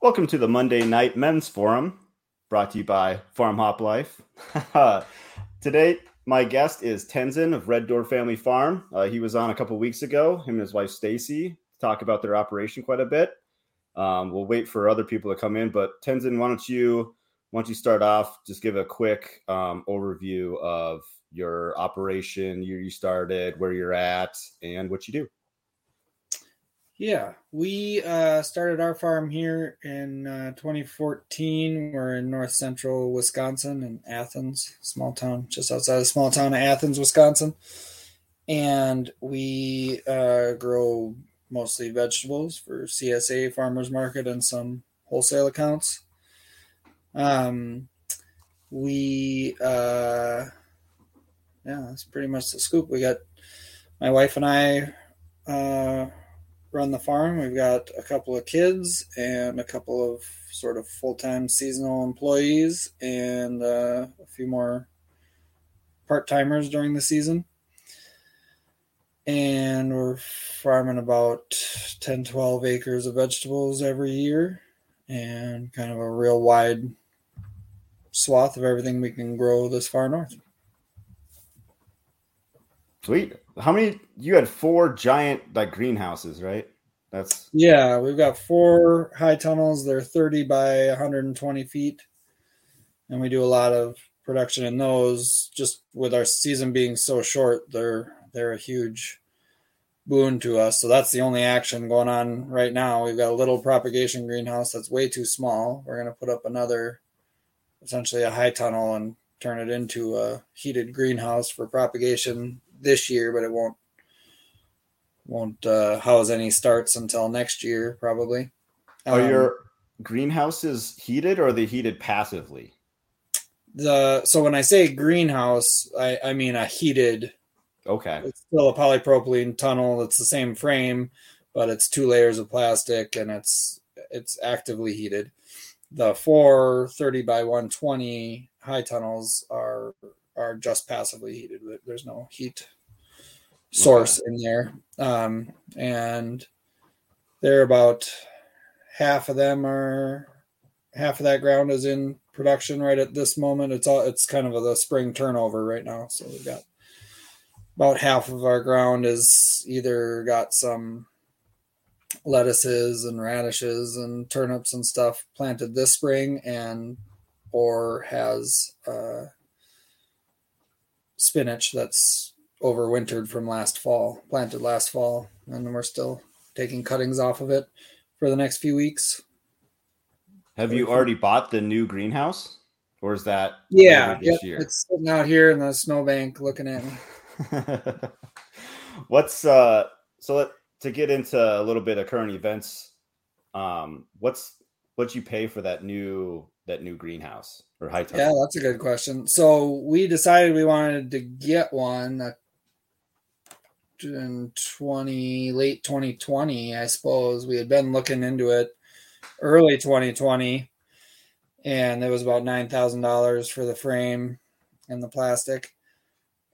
Welcome to the Monday Night Men's Forum, brought to you by Farm Hop Life. Today, my guest is Tenzin of Red Door Family Farm. Uh, he was on a couple weeks ago, him and his wife Stacy, talk about their operation quite a bit. Um, we'll wait for other people to come in, but Tenzin, why don't you why don't you start off? Just give a quick um, overview of your operation, you started, where you're at, and what you do. Yeah, we uh, started our farm here in uh, 2014. We're in north central Wisconsin in Athens, small town just outside the small town of Athens, Wisconsin. And we uh, grow mostly vegetables for CSA farmers market and some wholesale accounts. Um, we, uh, yeah, that's pretty much the scoop. We got my wife and I uh, run the farm. We've got a couple of kids and a couple of sort of full time seasonal employees and uh, a few more part timers during the season. And we're farming about 10, 12 acres of vegetables every year and kind of a real wide swath of everything we can grow this far north. Sweet. How many? You had four giant like greenhouses, right? That's yeah. We've got four high tunnels. They're thirty by 120 feet, and we do a lot of production in those. Just with our season being so short, they're they're a huge boon to us. So that's the only action going on right now. We've got a little propagation greenhouse that's way too small. We're going to put up another, essentially a high tunnel, and turn it into a heated greenhouse for propagation this year, but it won't won't uh, house any starts until next year probably. Are um, your greenhouses heated or are they heated passively? The so when I say greenhouse, I, I mean a heated. Okay. It's still a polypropylene tunnel. It's the same frame, but it's two layers of plastic and it's it's actively heated. The four thirty by 120 high tunnels are are just passively heated. There's no heat source okay. in there, um, and they're about half of them are half of that ground is in production right at this moment. It's all it's kind of a, the spring turnover right now, so we've got about half of our ground is either got some lettuces and radishes and turnips and stuff planted this spring and or has uh, spinach that's overwintered from last fall, planted last fall, and we're still taking cuttings off of it for the next few weeks. Have you already bought the new greenhouse, or is that yeah? Yep, it's sitting out here in the snowbank looking at me. what's uh? So let, to get into a little bit of current events, um, what's what you pay for that new that new greenhouse or high Yeah, that's a good question. So we decided we wanted to get one in 20 late 2020 i suppose. We had been looking into it early 2020 and it was about $9000 for the frame and the plastic.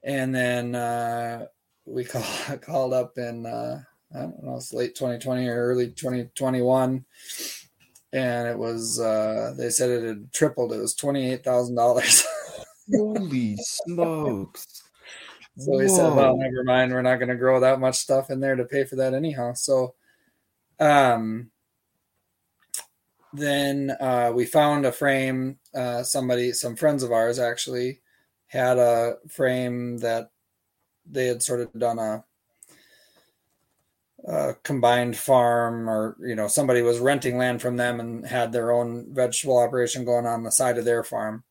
And then uh, we call, called up in uh, i don't know it's late 2020 or early 2021 and it was uh, they said it had tripled. It was $28000 holy smokes so Whoa. we said, well, never mind. We're not going to grow that much stuff in there to pay for that anyhow. So, um, then uh, we found a frame. Uh, somebody, some friends of ours actually had a frame that they had sort of done a, a combined farm, or you know, somebody was renting land from them and had their own vegetable operation going on the side of their farm,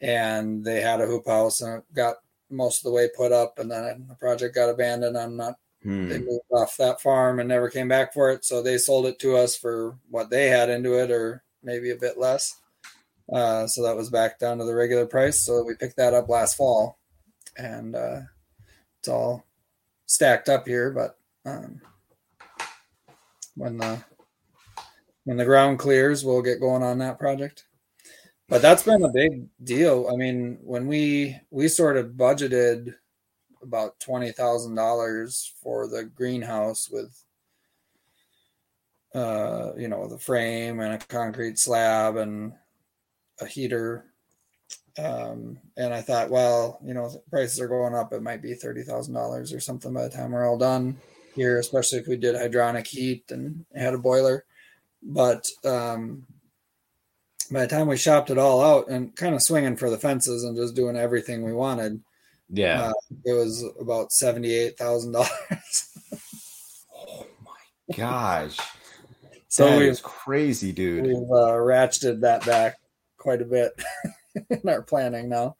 and they had a hoop house and it got most of the way put up, and then the project got abandoned. I'm not. Hmm. They moved off that farm and never came back for it, so they sold it to us for what they had into it, or maybe a bit less. Uh, so that was back down to the regular price. So we picked that up last fall, and uh, it's all stacked up here. But um, when the when the ground clears, we'll get going on that project but that's been a big deal. I mean, when we we sort of budgeted about twenty thousand dollars for the greenhouse with uh, you know, the frame and a concrete slab and a heater. Um, and I thought, well, you know, prices are going up. It might be thirty thousand dollars or something by the time we're all done here, especially if we did hydronic heat and had a boiler. But um, by the time we shopped it all out and kind of swinging for the fences and just doing everything we wanted, Yeah. uh, it was about seventy-eight thousand dollars. oh my gosh. so that is crazy, dude. we've uh, ratcheted that back quite a bit in our planning now.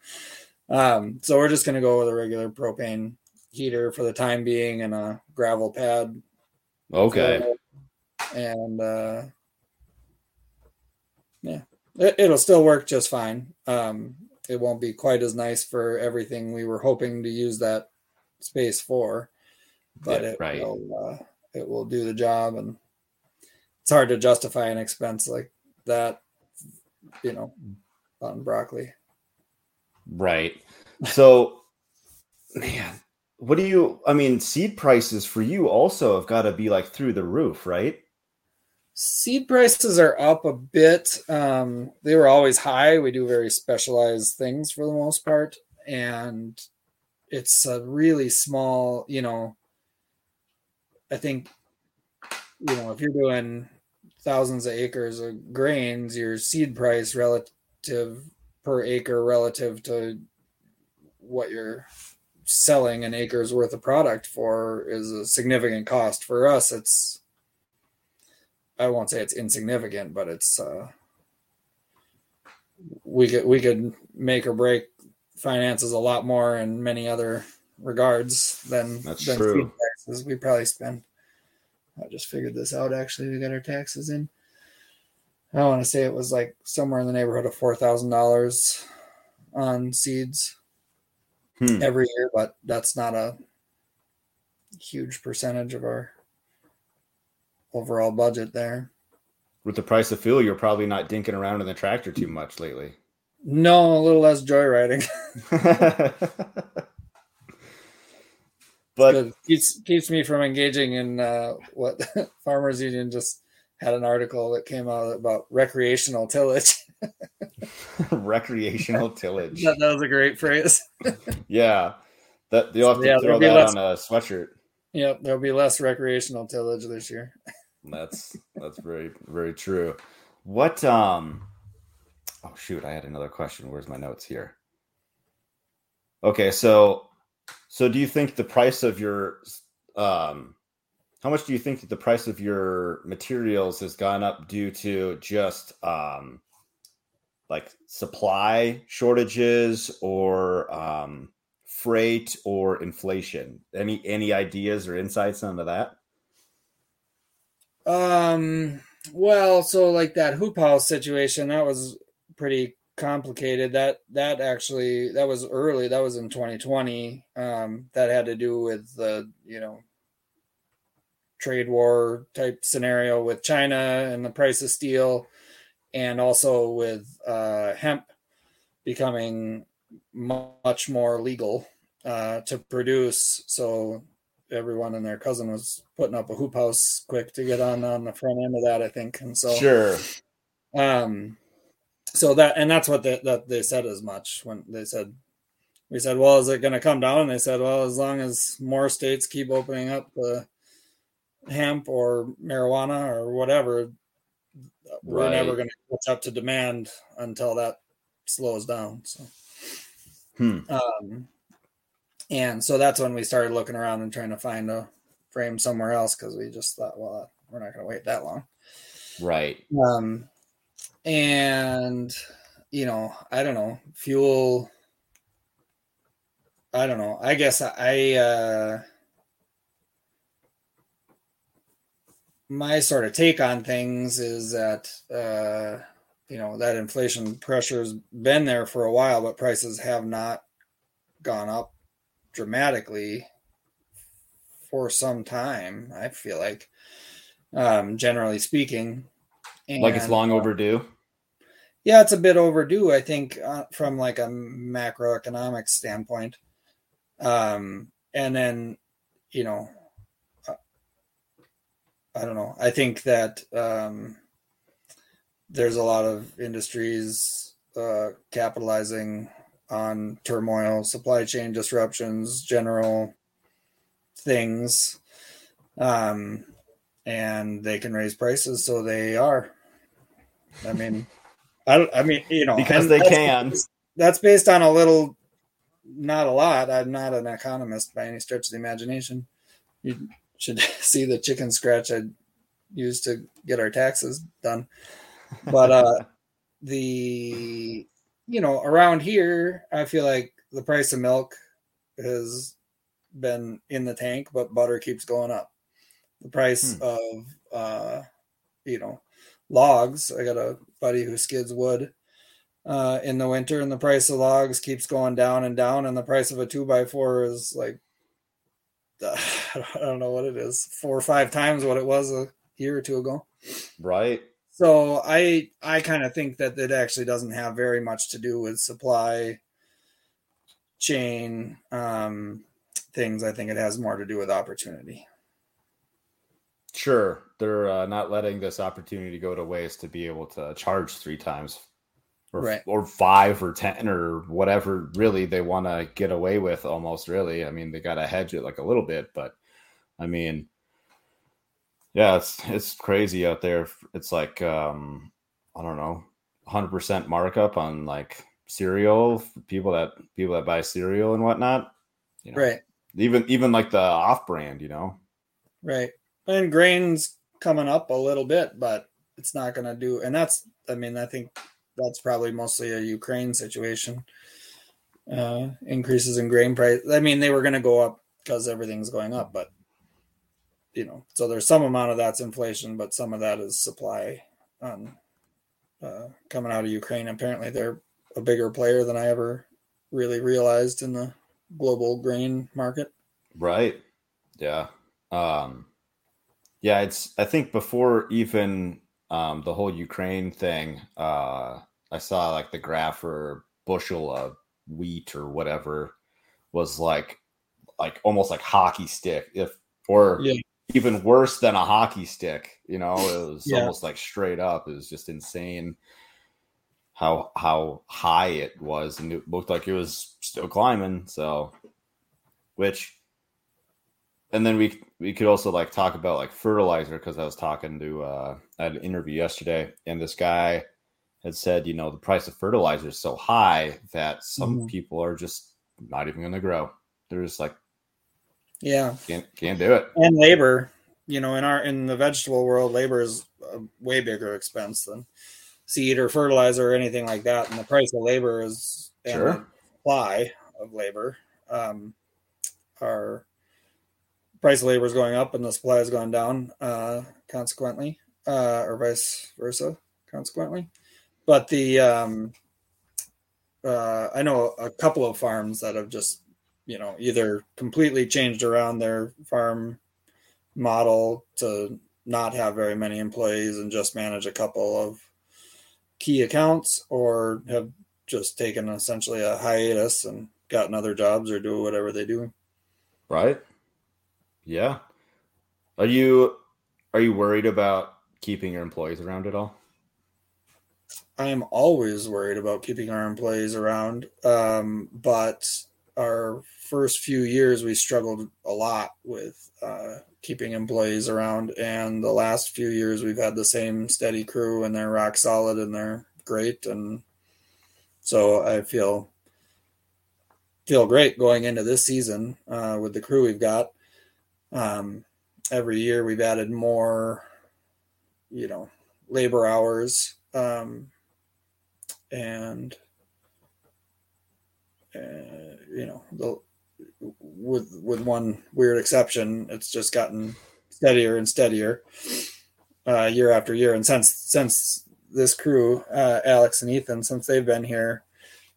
Um, so we're just gonna go with a regular propane heater for the time being and a gravel pad. Okay. And uh, yeah, it'll still work just fine. Um, it won't be quite as nice for everything we were hoping to use that space for, but Yeah, it right. will uh, it will do the job. And it's hard to justify an expense like that, you know, on broccoli. Right. So, man, what do you, I mean, seed prices for you also have got to be like through the roof, right? Seed prices are up a bit. Um, they were always high. We do very specialized things for the most part, and it's a really small. You know, I think, you know, if you're doing thousands of acres of grains, your seed price relative per acre relative to what you're selling an acre's worth of product for is a significant cost. For us, it's I won't say it's insignificant, but it's uh, we could we could make or break finances a lot more in many other regards than That's than true. taxes. We probably spend. I just figured this out. Actually, we got our taxes in. I want to say it was like somewhere in the neighborhood of four thousand dollars on seeds Hmm. every year, but that's not a huge percentage of our overall budget there. With the price of fuel, you're probably not dinking around in the tractor too much lately. No, a little less joyriding. but Good. keeps keeps me from engaging in uh, what Farmers Union just had an article that came out about recreational tillage. recreational tillage. that, that was a great phrase. Yeah. That you'll have to Yeah, throw that less- on a sweatshirt. Yep, there'll be less recreational tillage this year. That's that's very very true. What um oh shoot, I had another question. Where's my notes here? Okay, so so do you think the price of your um how much do you think that the price of your materials has gone up due to just um like supply shortages or um freight or inflation? Any any ideas or insights onto that? Um, well, so like that hoop house situation, that was pretty complicated. That that actually that was early. That was in 2020. Um, that had to do with the you know trade war type scenario with China and the price of steel, and also with uh, hemp becoming much more legal uh, to produce. So everyone and their cousin was putting up a hoop house quick to get on on the front end of that, I think. And so, Sure. um, so that and that's what they, that they said as much when they said we said, well, is it going to come down? And they said, well, as long as more states keep opening up the hemp or marijuana or whatever, we're never going to catch up to demand until that slows down. So. Hmm. Um, and so that's when we started looking around and trying to find a frame somewhere else because we just thought, well, we're not going to wait that long. Right. Um, and you know, I don't know, fuel. I don't know. I guess I, uh, my sort of take on things is that, uh, you know, that inflation pressure's been there for a while, but prices have not gone up dramatically for some time. I feel like, um, generally speaking, like it's And, long uh, overdue. yeah, it's a bit overdue, I think, uh, from like a macroeconomic standpoint. Um, and then, you know, uh, I don't know. I think that um, there's a lot of industries uh, capitalizing on turmoil, supply chain disruptions, general things, um, and they can raise prices, so they are. I mean, I, I mean, you know, because they that's, can. That's based on a little, not a lot. I'm not an economist by any stretch of the imagination. You should see the chicken scratch I used to get our taxes done. But uh, the you know around here, I feel like the price of milk has been in the tank, but butter keeps going up. The price hmm. of uh, you know logs. I got a buddy who skids wood uh, in the winter, and the price of logs keeps going down and down, and the price of a two by four is like uh, I don't know what it is, four or five times what it was a year or two ago. Right. So I I kind of think that it actually doesn't have very much to do with supply chain um, things. I think it has more to do with opportunity. Sure, they're uh, not letting this opportunity go to waste to be able to charge three times, or right. or five or ten or whatever. Really, they want to get away with. Almost really, I mean, they got to hedge it like a little bit, but I mean, yeah, it's it's crazy out there. It's like um, I don't know, hundred percent markup on like cereal. People that people that buy cereal and whatnot. You know, right. Even even like the off brand, you know. Right and grains coming up a little bit, but it's not going to do. And that's, I mean, I think that's probably mostly a Ukraine situation. Uh, increases in grain price. I mean, they were going to go up because everything's going up, but you know, so there's some amount of that's inflation, but some of that is supply on uh, coming out of Ukraine. Apparently, they're a bigger player than I ever really realized in the global grain market. Right. Yeah. Um, yeah, it's. I think before even um, the whole Ukraine thing, uh, I saw like the graph for bushel of wheat or whatever was like, like almost like hockey stick, if or yeah. Even worse than a hockey stick. You know, it was yeah. almost like straight up. It was just insane how how high it was, and it looked like it was still climbing. So, which and then we we could also like talk about like fertilizer because I was talking to uh, I had an interview yesterday, and this guy had said, you know, the price of fertilizer is so high that some mm-hmm. people are just not even going to grow. They're just like, yeah, can't can't do it. And labor, you know, in our in the vegetable world, labor is a way bigger expense than seed or fertilizer or anything like that, and the price of labor is sure. and supply of labor um, are price of labor is going up and the supply has gone down uh, consequently, uh, or vice versa, consequently. But the um, uh, I know a couple of farms that have just you know either completely changed around their farm model to not have very many employees and just manage a couple of key accounts, or have just taken essentially a hiatus and gotten other jobs or do whatever they do. Right. Yeah. Are you are you worried about keeping your employees around at all? I am always worried about keeping our employees around. Um, but our first few years, we struggled a lot with uh, keeping employees around. And the last few years, we've had the same steady crew, and they're rock solid and they're great. And so I feel feel great going into this season uh, with the crew we've got. Um, every year we've added more, you know, labor hours, um, and uh, you know, the, with with one weird exception, it's just gotten steadier and steadier uh, year after year. And since since this crew, uh, Alex and Ethan, since they've been here,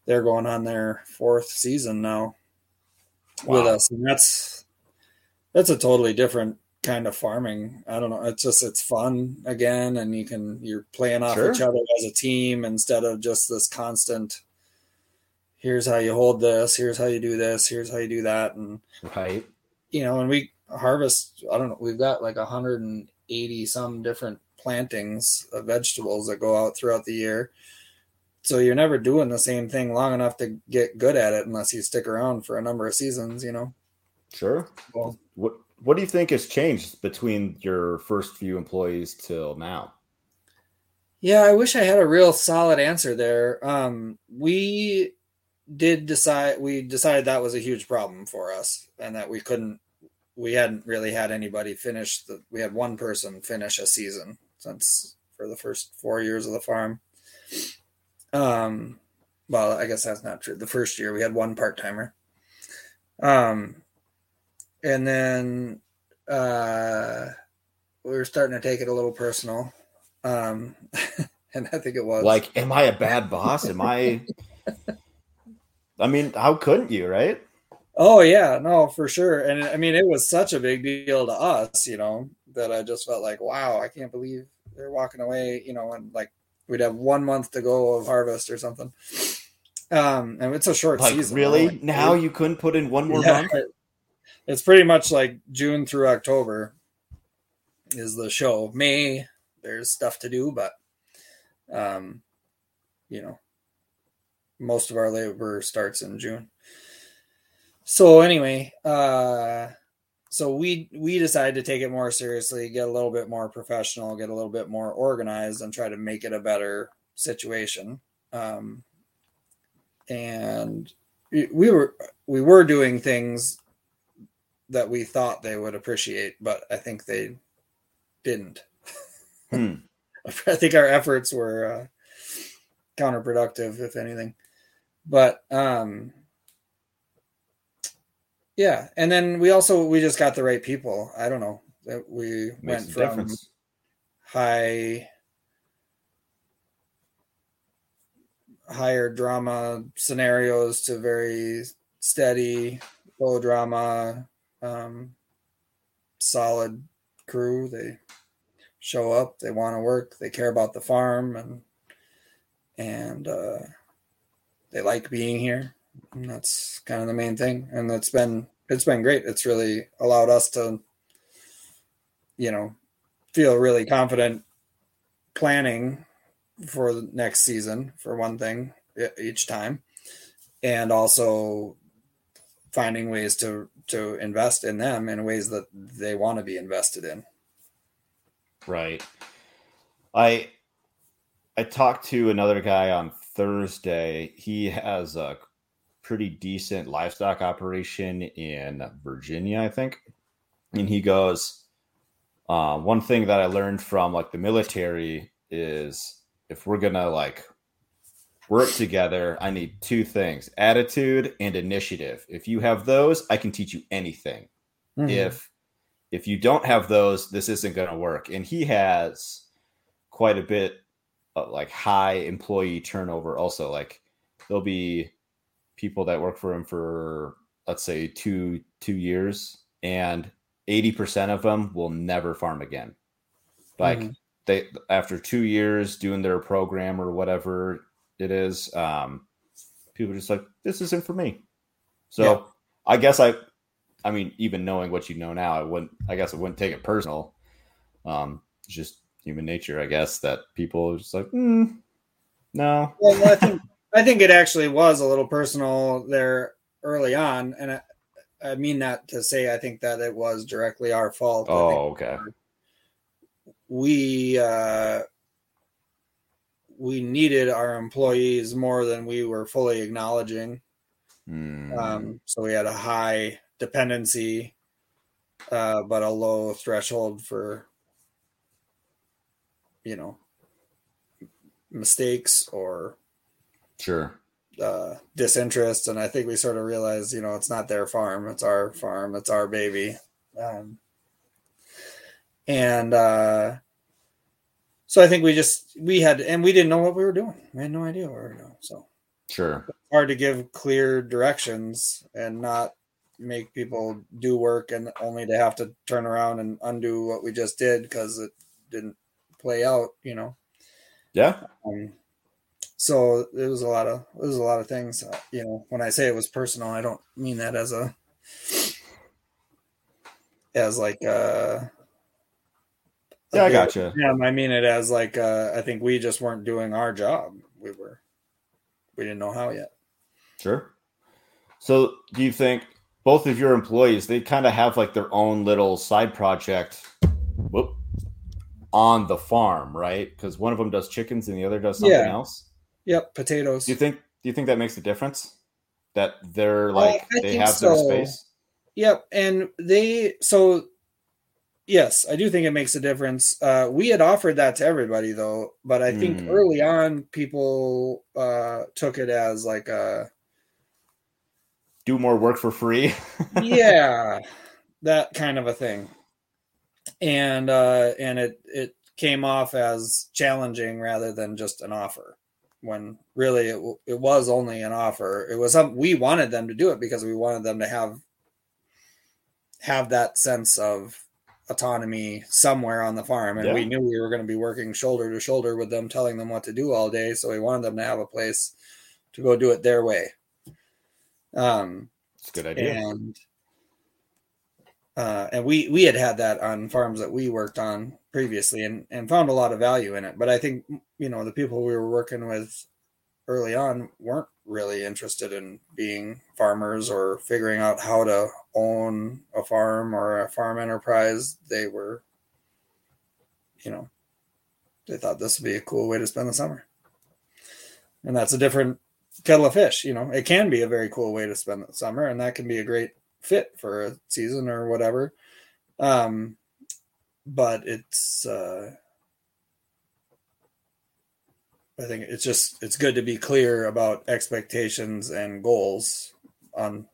they're going on their fourth season now wow. with us, and that's that's a totally different kind of farming. I don't know. It's just it's fun again, and you can you're playing off sure. each other as a team instead of just this constant. Here's how you hold this. Here's how you do this. Here's how you do that, and right. You know, when we harvest, I don't know. We've got like 180 some different plantings of vegetables that go out throughout the year. So you're never doing the same thing long enough to get good at it unless you stick around for a number of seasons, you know. Sure. Well, What What do you think has changed between your first few employees till now? Yeah, I wish I had a real solid answer there. Um, we did decide we decided that was a huge problem for us, and that we couldn't. We hadn't really had anybody finish the. We had one person finish a season since for the first four years of the farm. Um, well, I guess that's not true. The first year we had one part timer. Um, and then uh, we were starting to take it a little personal. Um, and I think it was Like, am I a bad boss? Am I? I mean, how couldn't you, right? Oh yeah, no, for sure. And I mean, it was such a big deal to us, you know, that I just felt like, wow, I can't believe they're walking away, you know, and like we'd have one month to go of harvest or something. Um, and it's a short Like, season. really? like, now you couldn't put in one more Yeah, month? It's pretty much like June through October is the show. May there's stuff to do, but um, you know, most of our labor starts in June. So anyway, uh so we we decided to take it more seriously, get a little bit more professional, get a little bit more organized, and try to make it a better situation. Um, and we we were we were doing things that we thought they would appreciate, but I think they didn't. Hmm. I think our efforts were uh, counterproductive, if anything. But um, yeah, and then we also we just got the right people. I don't know. That we Makes went from difference. high higher drama scenarios to very steady low drama um solid crew. They show up. They want to work. They care about the farm and and uh they like being here. And that's kind of the main thing. And it's been it's been great. It's really allowed us to you know feel really confident planning for the next season for one thing each time. And also finding ways to to invest in them in ways that they want to be invested in. Right. I I talked to another guy on Thursday. He has a pretty decent livestock operation in Virginia, I think. And he goes, uh, one thing that I learned from like the military is if we're gonna like work together, I need two things: attitude and initiative. If you have those, I can teach you anything if if you don't have those this isn't going to work and he has quite a bit of like high employee turnover also like there'll be people that work for him for let's say two two years and 80% of them will never farm again like Mhm. they after two years doing their program or whatever it is um people are just like this isn't for me so Yeah. i guess i I mean, even knowing what you know now, I wouldn't. I guess I wouldn't take it personal. Um, just human nature, I guess, that people are just like, mm, no. well i think i think it actually was a little personal there early on and i, I mean that to say i think that it was directly our fault Oh, okay. we uh we needed our employees more than we were fully acknowledging Hmm. Um, so we had a high dependency, uh, but a low threshold for, you know, mistakes or sure. uh, disinterest. And I think we sort of realized, you know, it's not their farm, it's our farm, it's our baby. Um, and uh, so I think we just, we had, and we didn't know what we were doing. We had no idea what we were doing. So Sure. hard to give clear directions and not make people do work and only to have to turn around and undo what we just did because it didn't play out you know Yeah. um, so it was a lot of it was a lot of things uh, you know when i say it was personal i don't mean that as a as like uh Yeah, I gotcha. Yeah, I mean it as like uh, I think we just weren't doing our job. We were, we didn't know how yet. Sure. So, do you think both of your employees they kind of have like their own little side project? On the farm, right? Because one of them does chickens and the other does something Yeah. else. Yep, potatoes. Do you think? Do you think that makes a difference? That they're like I they have their space. Yep, and they so yes, I do think it makes a difference. Uh, we had offered that to everybody though, but I think Hmm. early on people uh, took it as like a Do more work for free. yeah, that kind of a thing, and uh, and it it came off as challenging rather than just an offer. When really it, w- it was only an offer. It was we wanted them to do it because we wanted them to have have that sense of autonomy somewhere on the farm and Yeah. we knew we were going to be working shoulder to shoulder with them telling them what to do all day so we wanted them to have a place to go do it their way um It's a good idea. and uh, and we we had had that on farms that we worked on previously and and found a lot of value in it. But i think you know the people we were working with early on weren't really interested in being farmers or figuring out how to own a farm or a farm enterprise. They were you know they thought this would be a cool way to spend the summer. And that's a different kettle of fish you know. It can be a very cool way to spend the summer and that can be a great fit for a season or whatever um but it's uh i think it's just it's good to be clear about expectations and goals on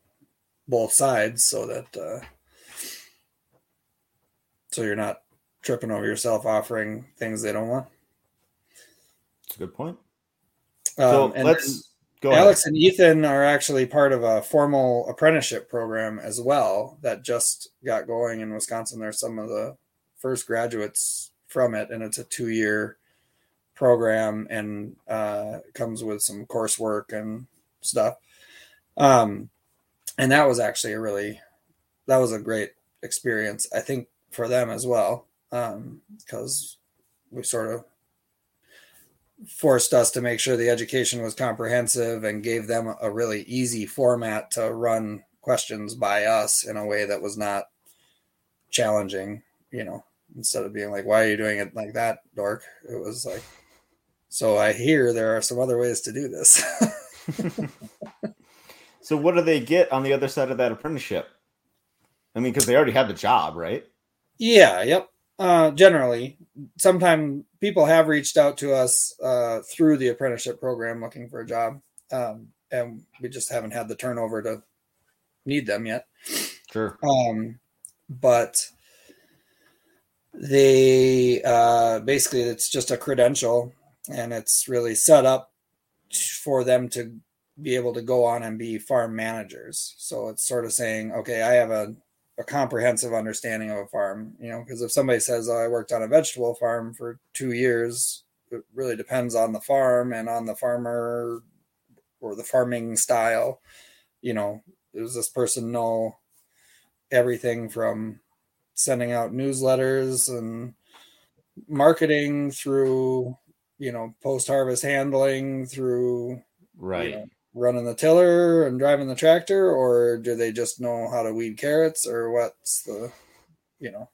both sides so that uh so you're not tripping over yourself offering things they don't want It's a good point. um, So let's go. ahead. Alex and Ethan are actually part of a formal apprenticeship program as well that just got going in Wisconsin. They're some of the first graduates from it, and it's a two year program and uh, comes with some coursework and stuff. Um, and that was actually a really that was a great experience, I think, for them as well, because we sort of forced us to make sure the education was comprehensive and gave them a really easy format to run questions by us in a way that was not challenging, you know, instead of being like, why are you doing it like that, dork? It was like, so I hear there are some other ways to do this. so what do they get on the other side of that apprenticeship? I mean, because they already had the job, right? yeah, yep. Uh, generally, sometimes people have reached out to us uh, through the apprenticeship program looking for a job, um, and we just haven't had the turnover to need them yet. Sure. um, but they uh, basically it's just a credential and it's really set up for them to be able to go on and be farm managers so it's sort of saying okay i have a, a comprehensive understanding of a farm you know because if somebody says oh, i worked on a vegetable farm for two years it really depends on the farm and on the farmer or the farming style you know does this person know everything from sending out newsletters and marketing through you know post harvest handling through Right. you know, running the tiller and driving the tractor or do they just know how to weed carrots or what's the you know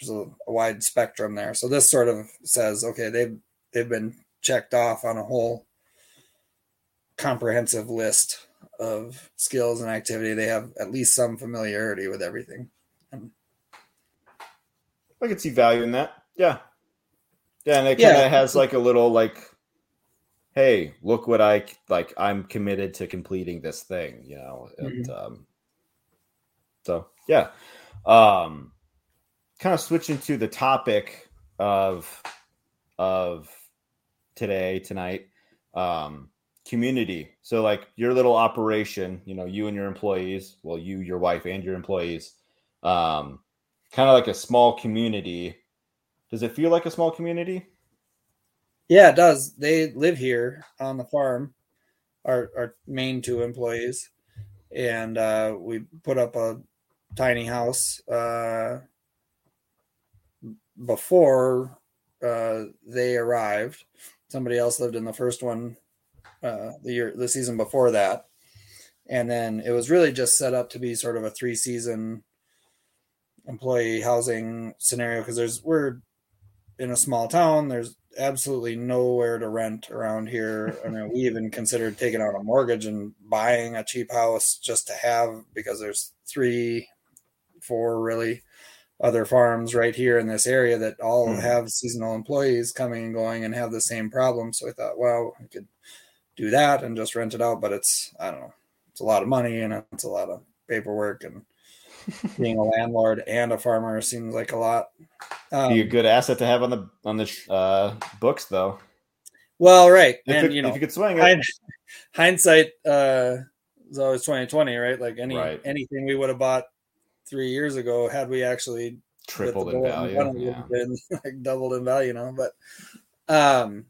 there's a, a wide spectrum there so this sort of says okay they've they've been checked off on a whole comprehensive list of skills and activity they have at least some familiarity with everything I could see value in that. Yeah. Yeah, and it Yeah. kind of has like a little like, hey, look what I like. I'm committed to completing this thing, you know. And um, so yeah, um, kind of switching to the topic of of today tonight, um, community. So like your little operation, you know, you and your employees, well, you, your wife, and your employees, um, kind of like a small community. Does it feel like a small community? Yeah, it does. They live here on the farm, our our main two employees, and uh, we put up a tiny house uh, before uh, they arrived. Somebody else lived in the first one uh, the year, the season before that, and then it was really just set up to be sort of a three season employee housing scenario because there's we're in a small town. There's absolutely nowhere to rent around here. I mean, we even considered taking out a mortgage and buying a cheap house just to have because there's three, four really other farms right here in this area that all mm. have seasonal employees coming and going and have the same problem. So I thought, well, we could do that and just rent it out, but it's I don't know, it's a lot of money and it's a lot of paperwork and being a landlord and a farmer seems like a lot. Um, Be a good asset to have on the on the uh, books, though. Well, right, if and it, you know, if you could swing it, hindsight uh, is always twenty twenty, right? Like any right. anything we would have bought three years ago, had we actually tripled in value, yeah. been like doubled in value now. But, um,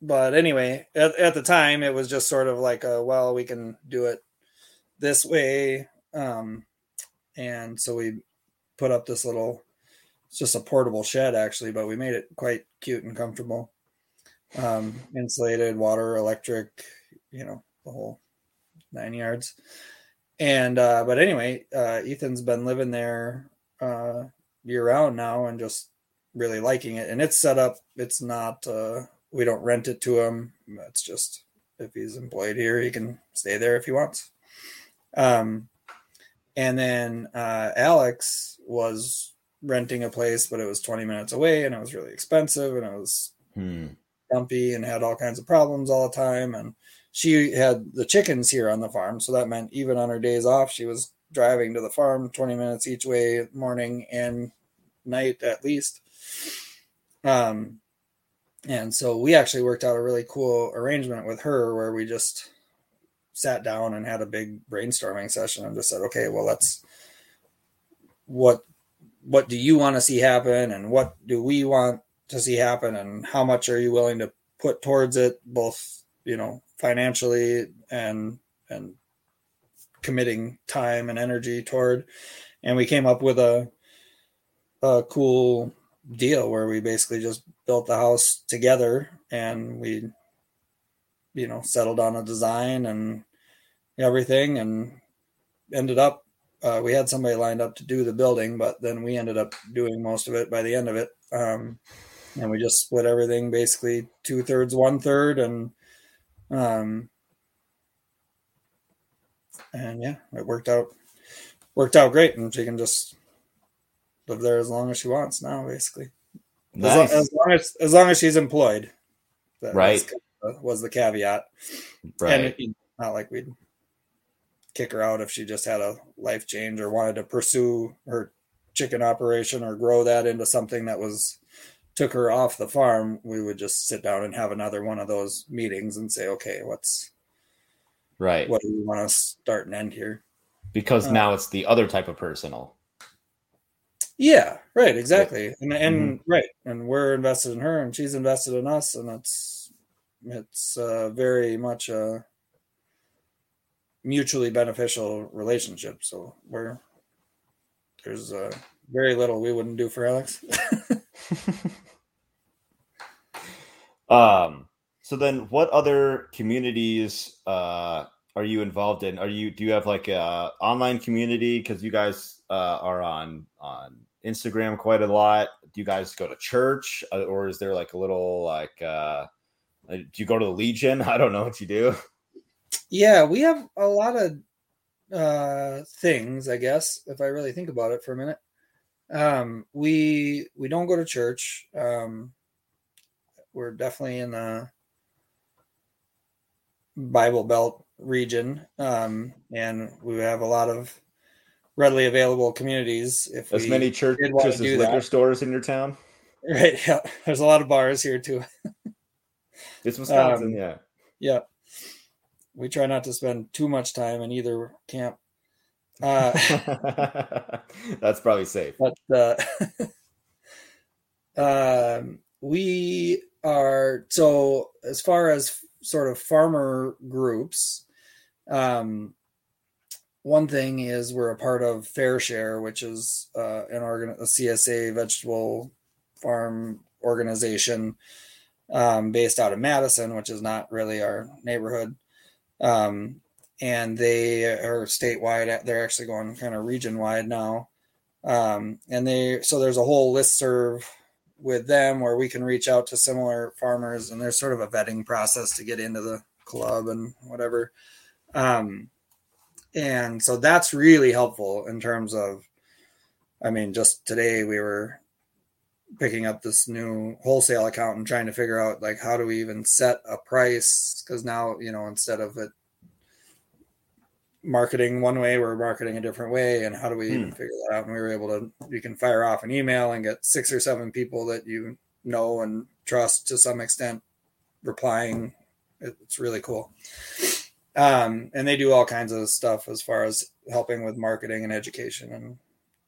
but anyway, at, at the time, it was just sort of like a well, we can do it this way. Um, and so we put up this little it's just a portable shed actually but we made it quite cute and comfortable. Um, insulated water electric you know the whole nine yards. And uh, but anyway uh, ethan's been living there uh, year round now and just really liking it. And it's set up it's not uh, we don't rent it to him. It's just if he's employed here he can stay there if he wants. Um, and then uh, Alex was renting a place, but it was 20 minutes away and it was really expensive and it was hmm. dumpy and had all kinds of problems all the time. And she had the chickens here on the farm. So that meant even on her days off, she was driving to the farm 20 minutes each way, morning and night at least. Um, and so we actually worked out a really cool arrangement with her where we just sat down and had a big brainstorming session and just said, okay, well, let's what what do you want to see happen and what do we want to see happen and how much are you willing to put towards it both you know financially and and committing time and energy toward. And we came up with a a cool deal where we basically just built the house together and we you know settled on a design and everything and ended up uh, we had somebody lined up to do the building but then we ended up doing most of it by the end of it. Um, and we just split everything basically two thirds one third and um, and yeah it worked out worked out great. And she can just live there as long as she wants now basically. Nice. as, long, as, long as as long as she's employed. That right was, the caveat. Right. and not like we'd kick her out if she just had a life change or wanted to pursue her chicken operation or grow that into something that was took her off the farm. We would just sit down and have another one of those meetings and say okay what's right. what do we want to start and end here? Because uh, now it's the other type of personal. Yeah right exactly. And and mm-hmm. right and we're invested in her and she's invested in us and it's it's uh, very much a mutually beneficial relationship. So we're there's uh, very little we wouldn't do for Alex. um. So then, what other communities uh, are you involved in? Are you do you have like a online community because you guys uh, are on on Instagram quite a lot? Do you guys go to church, uh, or is there like a little like uh, do you go to the Legion? I don't know what you do. Yeah, we have a lot of uh, things, I guess, if I really think about it for a minute. Um, we we don't go to church. Um, we're definitely in the Bible Belt region, um, and we have a lot of readily available communities. If as many churches as liquor that. stores in your town, right? Yeah, there's a lot of bars here too. it's Wisconsin, um, yeah, yeah we try not to spend too much time in either camp. Uh, That's probably safe. But uh, um, we are so as far as sort of farmer groups. Um, one thing is we're a part of Fair Share, which is uh, an organ, a CSA vegetable farm organization um, based out of Madison, which is not really our neighborhood. Um, and they are statewide. They're actually going kind of region wide now. Um, and they so there's a whole list serve with them where we can reach out to similar farmers, and there's sort of a vetting process to get into the club and whatever. Um, and so that's really helpful in terms of, I mean, just today we were picking up this new wholesale account and trying to figure out like how do we even set a price because now you know instead of it marketing one way, we're marketing a different way, and how do we hmm. figure that out? And we were able to you can fire off an email and get six or seven people that you know and trust to some extent replying. It's really cool. Um, and they do all kinds of stuff as far as helping with marketing and education and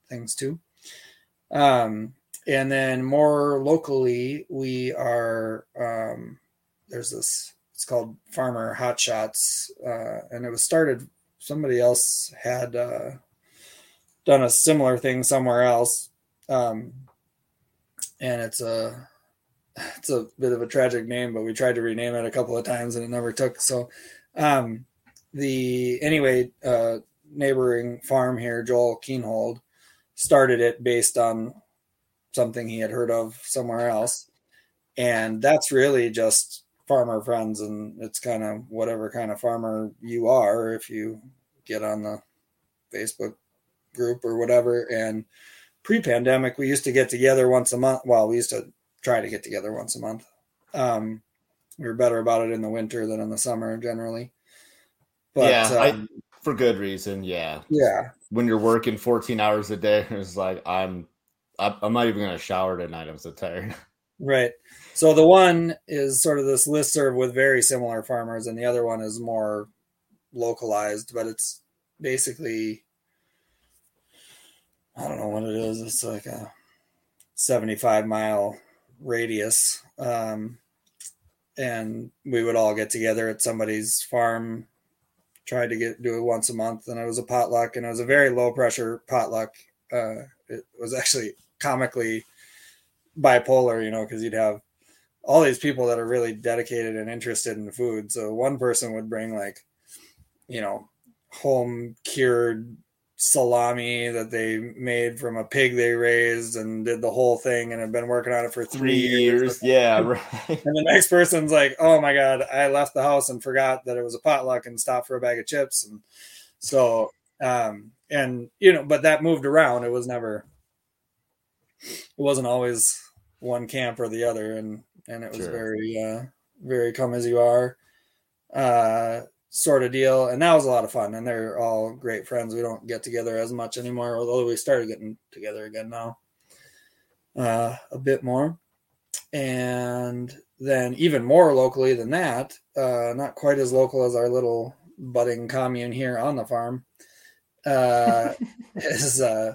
things too. Um, and then more locally, we are um, there's this. It's called Farmer Hotshots, uh, and it was started somebody else had uh, done a similar thing somewhere else, um, and it's a it's a bit of a tragic name, but we tried to rename it a couple of times and it never took. So, um, the anyway, uh, neighboring farm here, Joel Keenhold, started it based on something he had heard of somewhere else, and that's really just farmer friends and it's kind of whatever kind of farmer you are if you get on the facebook group or whatever. And pre-pandemic we used to get together once a month. Well we used to try to get together once a month. Um, we were better about it in the winter than in the summer generally. But yeah um, I, for good reason yeah. Yeah. When you're working 14 hours a day it's like i'm i'm not even gonna shower tonight i'm so tired Right. So the one is sort of this list serve with very similar farmers, and the other one is more localized, but it's basically I don't know what it is. It's like a 75 mile radius. Um, and we would all get together at somebody's farm, tried to get do it once a month, and it was a potluck, and it was a very low pressure potluck. Uh, it was actually comically bipolar, you know, because you'd have all these people that are really dedicated and interested in food. So one person would bring like, you know, home cured salami that they made from a pig they raised and did the whole thing and have been working on it for three, three years. years. Yeah, right. And the next person's like, "Oh my god, I left the house and forgot that it was a potluck and stopped for a bag of chips." And so, um, and you know, but that moved around. It was never. It wasn't always one camp or the other, and and it was sure. very uh, very come as you are uh, sort of deal, and that was a lot of fun. And they're all great friends. We don't get together as much anymore, although we started getting together again now uh, a bit more. And then even more locally than that, uh, not quite as local as our little budding commune here on the farm, uh, is uh,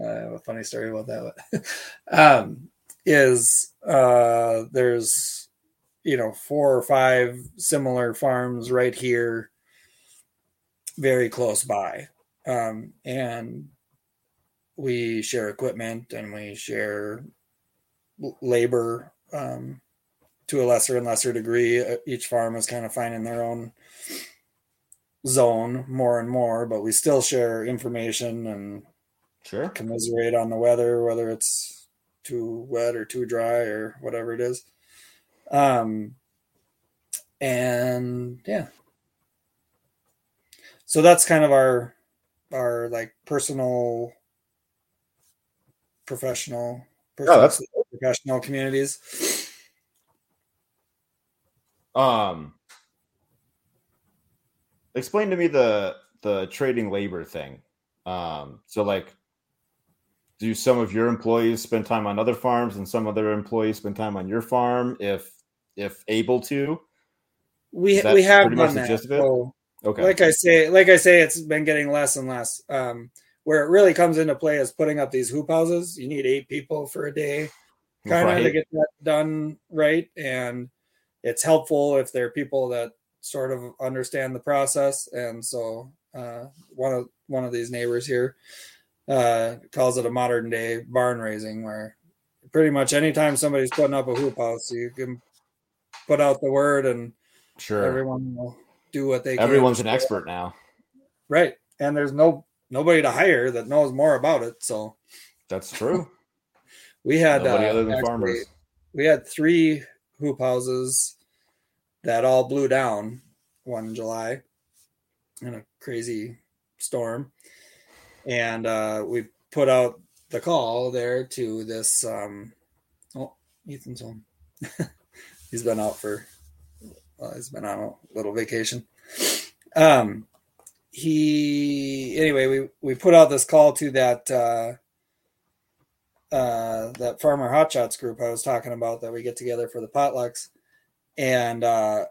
Have a funny story about that. um, is uh, there's you know four or five similar farms right here, very close by, um, and we share equipment and we share labor um, to a lesser and lesser degree. Uh, each farm is kind of finding their own zone more and more, but we still share information and Sure. Commiserate on the weather, whether it's too wet or too dry or whatever it is. Um, and yeah. So that's kind of our our like personal professional personal, oh, that's professional communities. Um explain to me the the trading labor thing. Um so like do some of your employees spend time on other farms and some other employees spend time on your farm if if able to? We we have done that. so, okay. like i say like i say it's been getting less and less. Um where it really comes into play is putting up these hoop houses. You need eight people for a day kind right. of to get that done right. And it's helpful if there are people that sort of understand the process. And so uh, one of one of these neighbors here uh, calls it a modern day barn raising where pretty much anytime somebody's putting up a hoop house, you can put out the word and Sure. everyone will do what they can. Everyone's an expert now. right? And there's no nobody to hire that knows more about it. So That's true. we had Nobody uh, other than actually- farmers. we had three hoop houses that all blew down one July in a crazy storm. And uh, we put out the call there to this. Um, oh, Ethan's home. he's been out for, well, he's been on a little vacation. Um, he, anyway, we, we put out this call to that. Uh, uh, that farmer hotshots group I was talking about that we get together for the potlucks and uh,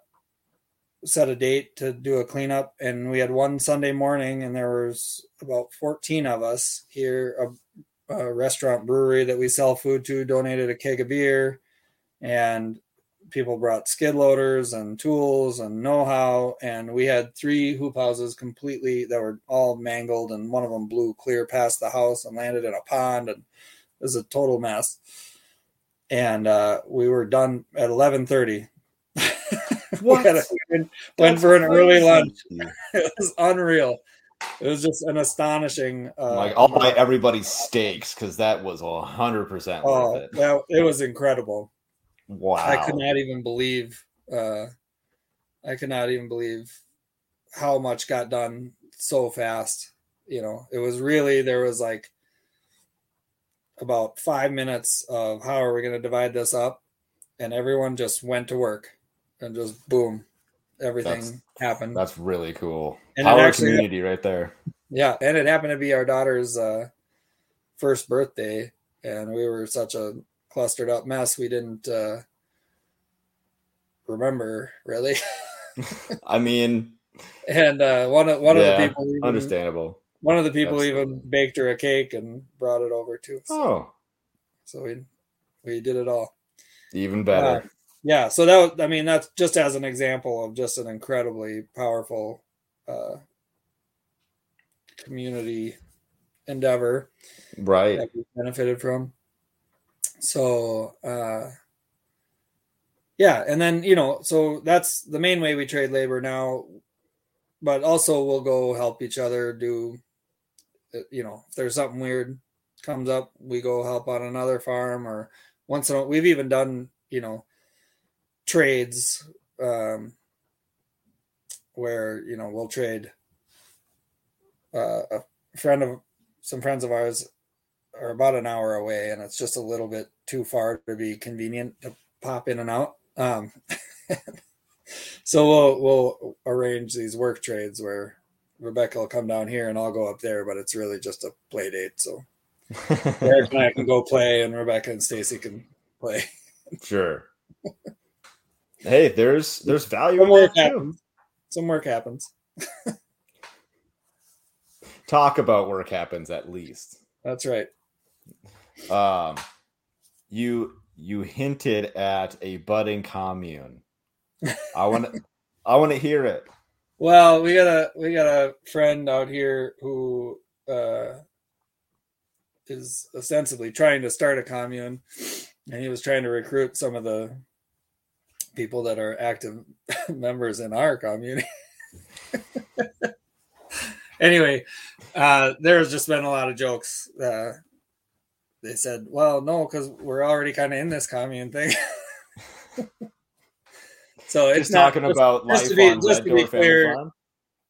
set a date to do a cleanup. And we had one Sunday morning, and there was about 14 of us here. A, a restaurant brewery that we sell food to donated a keg of beer, and people brought skid loaders and tools and know-how. And we had three hoop houses completely that were all mangled, and one of them blew clear past the house and landed in a pond and it was a total mess. And uh, we were done at eleven thirty. What? we, went That's for an early lunch. It was unreal. It was just an astonishing. Uh, like I'll buy everybody's steaks because that was a hundred percent oh, worth it. that, it was incredible. Wow. I could not even believe. Uh, I could not even believe how much got done so fast. You know, it was really there was like about five minutes of how are we going to divide this up, and everyone just went to work, and just boom, everything That's- happened. That's really cool. And Power actually- community right there. Yeah, and it happened to be our daughter's uh, first birthday, and we were such a clustered up mess we didn't uh, remember really. I mean, And uh, one of one of the people even, understandable. one of the people That's- even baked her a cake and brought it over to us. Oh, So we we did it all. even better. Yeah, so that I mean that's just as an example of just an incredibly powerful uh, community endeavor. right. that we benefited from. So uh yeah, and then you know, so that's the main way we trade labor now. But also we'll go help each other do uh, you know, if there's something weird comes up, we go help on another farm or once in a we've even done, you know, trades um where, you know, we'll trade uh, a friend of some friends of ours are about an hour away and it's just a little bit too far to be convenient to pop in and out. Um, so we'll we'll arrange these work trades where rebecca will come down here and i'll go up there but it's really just a play date so. Eric and i can go play and rebecca and stacy can play. Sure. Hey, there's there's value some in work happens some work happens Talk about work happens at least. that's right Um, you you hinted at a budding commune. I want to I want to hear it. Well, we got a we got a friend out here who uh, is ostensibly trying to start a commune, and he was trying to recruit some of the people that are active members in our commune. anyway, uh, there's just been a lot of jokes. Uh, they said, "Well, no, because we're already kind of in this commune thing." so it's Just not talking just- about just life to be- on just to be clear, Farm.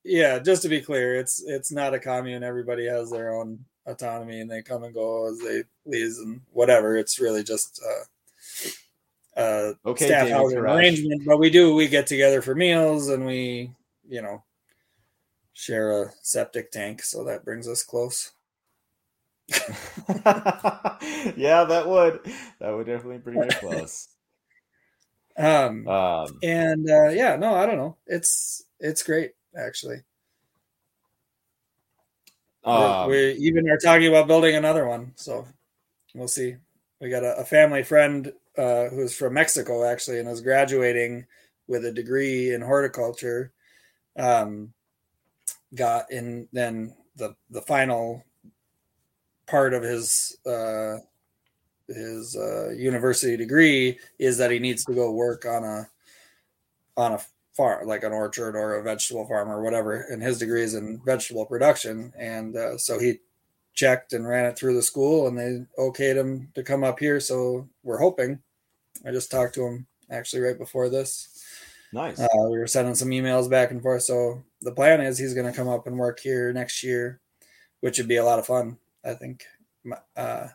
yeah just to be clear it's it's not a commune everybody has their own autonomy and they come and go as they please and whatever it's really just uh uh Okay, staff housing arrangement but we do we get together for meals and we you know share a septic tank so that brings us close yeah, that would that would definitely bring it close. um Um, and uh yeah no i don't know it's it's great actually um, we even are talking about building another one, so we'll see. We got a, a family friend uh, who's from Mexico actually, and is graduating with a degree in horticulture. Um, got in then the the final part of his uh, his uh, university degree is that he needs to go work on a on a farm, like an orchard or a vegetable farm or whatever. And his degree is in vegetable production, and uh, so he checked and ran it through the school, and they okayed him to come up here. So we're hoping. I just talked to him actually right before this. Nice. Uh, we were sending some emails back and forth. So the plan is he's going to come up and work here next year, which would be a lot of fun. I think. Uh,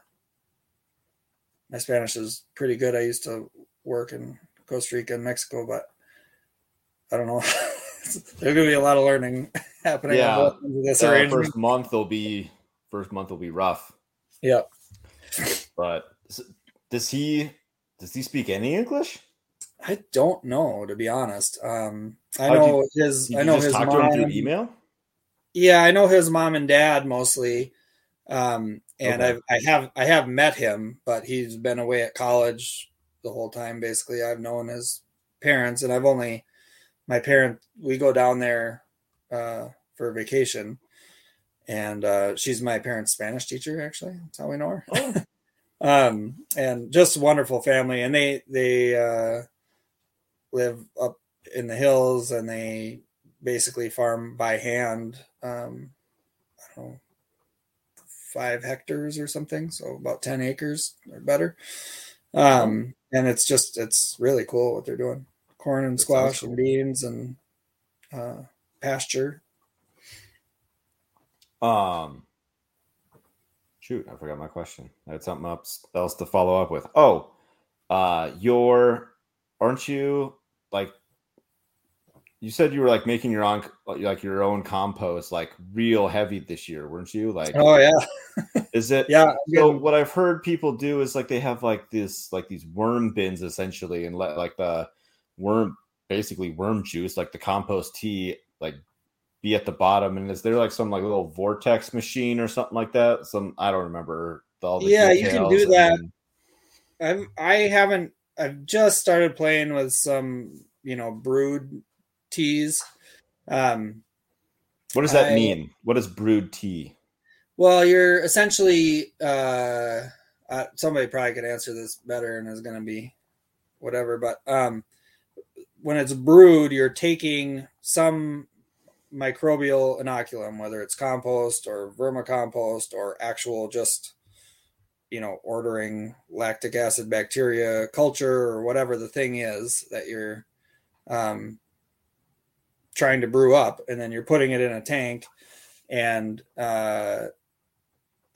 my Spanish is pretty good. I used to work in Costa Rica and Mexico, but I don't know. There's gonna be a lot of learning happening. Yeah, this first month will be first month will be rough. Yep. But does he does he speak any English? I don't know to be honest. Um, I How'd know you, his. I know his mom. through email. Yeah, I know his mom and dad mostly. Um, and okay. I've, I have I have met him, but he's been away at college the whole time. Basically, I've known his parents, and I've only my parent. We go down there uh, for vacation, and uh, she's my parents' Spanish teacher. Actually, that's how we know her. Oh. um, and just wonderful family, and they they uh, live up in the hills, and they basically farm by hand. Um, I don't know five hectares or something, so about ten acres or better. Um, and it's just it's really cool what they're doing: corn and squash and beans and uh, pasture. Um, shoot, I forgot my question. I had something else to follow up with. Oh, uh, your aren't you like you said you were like making your own like your own compost like real heavy this year weren't you like oh yeah is it yeah so what i've heard people do is like they have like this like these worm bins essentially and let like the worm basically worm juice like the compost tea like be at the bottom and is there like some like little vortex machine or something like that some i don't remember all the yeah you can do that I've, i haven't i've just started playing with some you know brewed teas. Um, what does that I, mean? What is brewed tea? Well, you're essentially uh, uh, somebody probably could answer this better, and is going to be whatever. But um, when it's brewed, you're taking some microbial inoculum, whether it's compost or vermicompost or actual just you know ordering lactic acid bacteria culture or whatever the thing is that you're um, trying to brew up, and then you're putting it in a tank and uh,